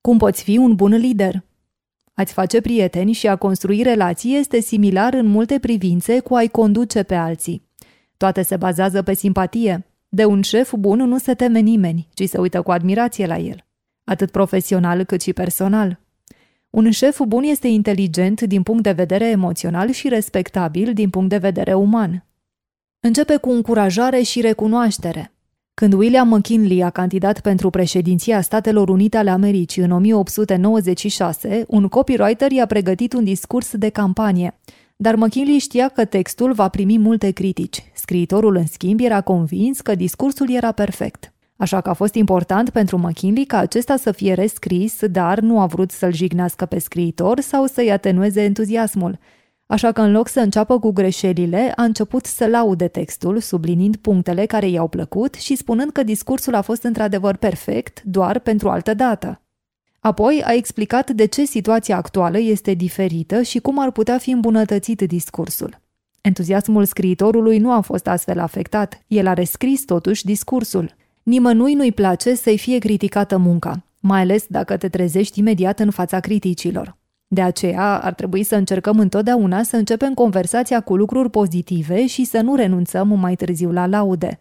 Cum poți fi un bun lider? A-ți face prieteni și a construi relații este similar în multe privințe cu a-i conduce pe alții. Toate se bazează pe simpatie. De un șef bun nu se teme nimeni, ci se uită cu admirație la el, atât profesional cât și personal. Un șef bun este inteligent din punct de vedere emoțional și respectabil din punct de vedere uman. Începe cu încurajare și recunoaștere. Când William McKinley a candidat pentru președinția Statelor Unite ale Americii în 1896, un copywriter i-a pregătit un discurs de campanie, dar McKinley știa că textul va primi multe critici. Scriitorul, în schimb, era convins că discursul era perfect. Așa că a fost important pentru McKinley ca acesta să fie rescris, dar nu a vrut să-l jignească pe scriitor sau să-i atenueze entuziasmul – Așa că în loc să înceapă cu greșelile, a început să laude textul, sublinind punctele care i-au plăcut și spunând că discursul a fost într-adevăr perfect, doar pentru altă dată. Apoi a explicat de ce situația actuală este diferită și cum ar putea fi îmbunătățit discursul. Entuziasmul scriitorului nu a fost astfel afectat, el a rescris totuși discursul. Nimănui nu-i place să-i fie criticată munca, mai ales dacă te trezești imediat în fața criticilor. De aceea ar trebui să încercăm întotdeauna să începem conversația cu lucruri pozitive și să nu renunțăm mai târziu la laude.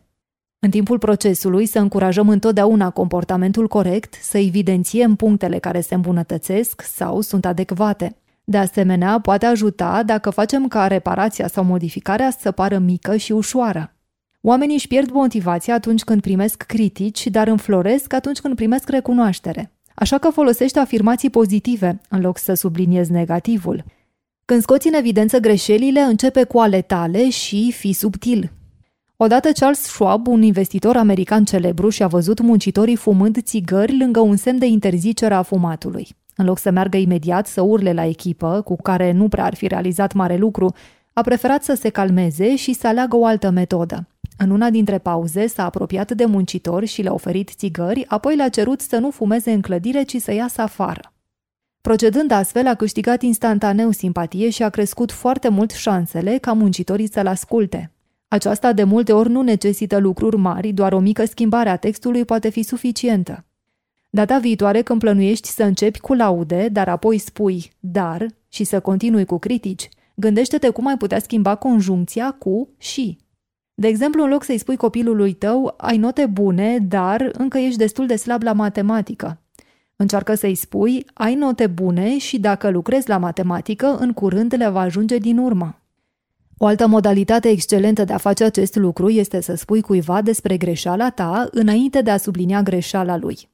În timpul procesului să încurajăm întotdeauna comportamentul corect, să evidențiem punctele care se îmbunătățesc sau sunt adecvate. De asemenea, poate ajuta dacă facem ca reparația sau modificarea să pară mică și ușoară. Oamenii își pierd motivația atunci când primesc critici, dar înfloresc atunci când primesc recunoaștere. Așa că folosește afirmații pozitive, în loc să subliniezi negativul. Când scoți în evidență greșelile, începe cu ale tale și fi subtil. Odată Charles Schwab, un investitor american celebru, și-a văzut muncitorii fumând țigări lângă un semn de interzicere a fumatului. În loc să meargă imediat să urle la echipă, cu care nu prea ar fi realizat mare lucru, a preferat să se calmeze și să aleagă o altă metodă. În una dintre pauze s-a apropiat de muncitori și le-a oferit țigări, apoi le-a cerut să nu fumeze în clădire, ci să iasă afară. Procedând astfel, a câștigat instantaneu simpatie și a crescut foarte mult șansele ca muncitorii să-l asculte. Aceasta de multe ori nu necesită lucruri mari, doar o mică schimbare a textului poate fi suficientă. Data viitoare când plănuiești să începi cu laude, dar apoi spui dar și să continui cu critici, gândește-te cum ai putea schimba conjuncția cu și. De exemplu, în loc să-i spui copilului tău, ai note bune, dar încă ești destul de slab la matematică. Încearcă să-i spui, ai note bune și dacă lucrezi la matematică, în curând le va ajunge din urmă. O altă modalitate excelentă de a face acest lucru este să spui cuiva despre greșeala ta înainte de a sublinia greșeala lui.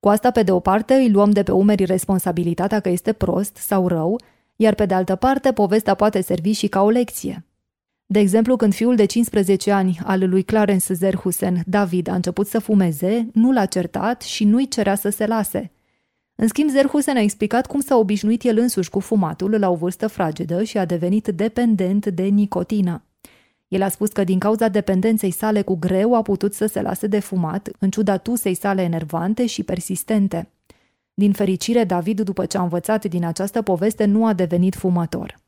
Cu asta, pe de o parte, îi luăm de pe umeri responsabilitatea că este prost sau rău, iar pe de altă parte, povestea poate servi și ca o lecție. De exemplu, când fiul de 15 ani al lui Clarence Zerhusen, David, a început să fumeze, nu l-a certat și nu-i cerea să se lase. În schimb, Zerhusen a explicat cum s-a obișnuit el însuși cu fumatul la o vârstă fragedă și a devenit dependent de nicotină. El a spus că din cauza dependenței sale cu greu a putut să se lase de fumat, în ciuda tusei sale enervante și persistente. Din fericire, David, după ce a învățat din această poveste, nu a devenit fumător.